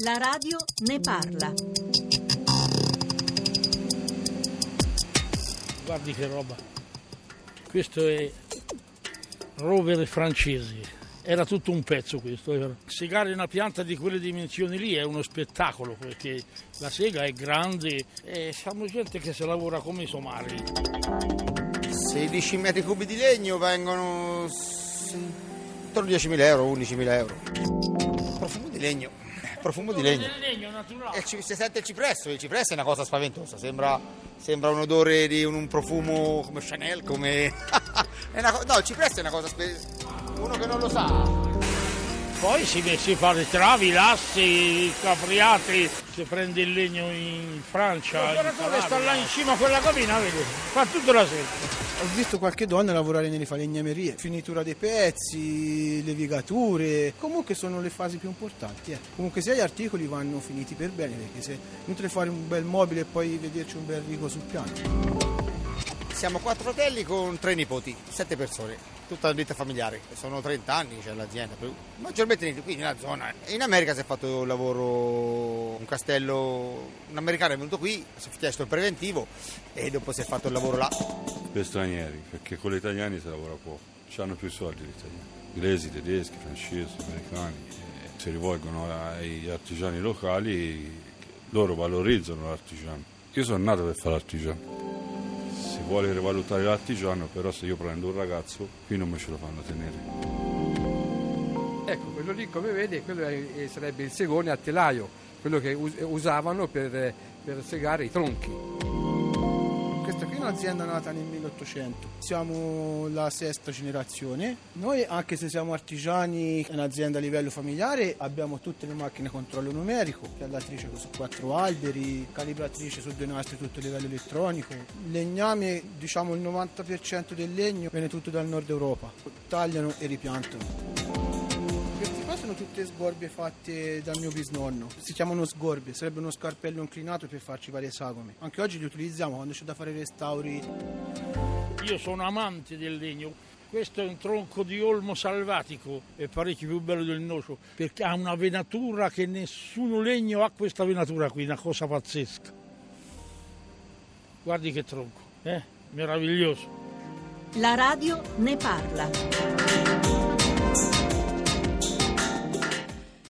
La radio ne parla. Guardi che roba. Questo è rovere francesi. Era tutto un pezzo questo. era. Segare una pianta di quelle dimensioni lì è uno spettacolo perché la sega è grande e siamo gente che si lavora come i somali. 16 metri cubi di legno vengono intorno a 10.000 euro, 11.000 euro. Profumo di legno, profumo di legno. legno. E ci- si sente il cipresso, il cipresso è una cosa spaventosa, sembra, sembra un odore di un, un profumo come Chanel, come... no, il cipresso è una cosa... spe- uno che non lo sa. Poi si, si fa le travi, lassi, i capriati, si prende il legno in Francia. Il operatore sta là in cima a quella cabina, vedi? Fa tutta la sera. Ho visto qualche donna lavorare nelle falegnamerie, finitura dei pezzi, levigature, comunque sono le fasi più importanti. eh. Comunque sia gli articoli vanno finiti per bene, perché se inutile fare un bel mobile e poi vederci un bel rigo sul piano. Siamo quattro fratelli con tre nipoti, sette persone, tutta una vita familiare. Sono 30 anni c'è l'azienda, maggiormente qui nella zona. In America si è fatto un lavoro, un castello, un americano è venuto qui, si è chiesto il preventivo e dopo si è fatto il lavoro là. per stranieri, perché con gli italiani si lavora poco, hanno più soldi gli italiani, inglesi, tedeschi, francesi, americani, eh, si rivolgono agli artigiani locali, loro valorizzano l'artigiano. Io sono nato per fare l'artigiano, vuole rivalutare l'artigiano, però se io prendo un ragazzo qui non me ce lo fanno tenere. Ecco, quello lì come vede è- sarebbe il segone a telaio, quello che us- usavano per, per segare i tronchi. Un'azienda nata nel 1800, siamo la sesta generazione. Noi, anche se siamo artigiani, è un'azienda a livello familiare, abbiamo tutte le macchine a controllo numerico, piallatrice su quattro alberi, calibratrice su due nastri tutto a livello elettronico. Legname, diciamo il 90% del legno viene tutto dal nord Europa, tagliano e ripiantano. Sono tutte sgorbie fatte dal mio bisnonno. Si chiamano sgorbie, sarebbe uno scarpello inclinato per farci varie sagome. Anche oggi li utilizziamo quando c'è da fare restauri. Io sono amante del legno. Questo è un tronco di olmo salvatico, è parecchio più bello del nocio, perché ha una venatura che nessun legno ha questa venatura qui, una cosa pazzesca. Guardi che tronco, eh? Meraviglioso. La radio ne parla.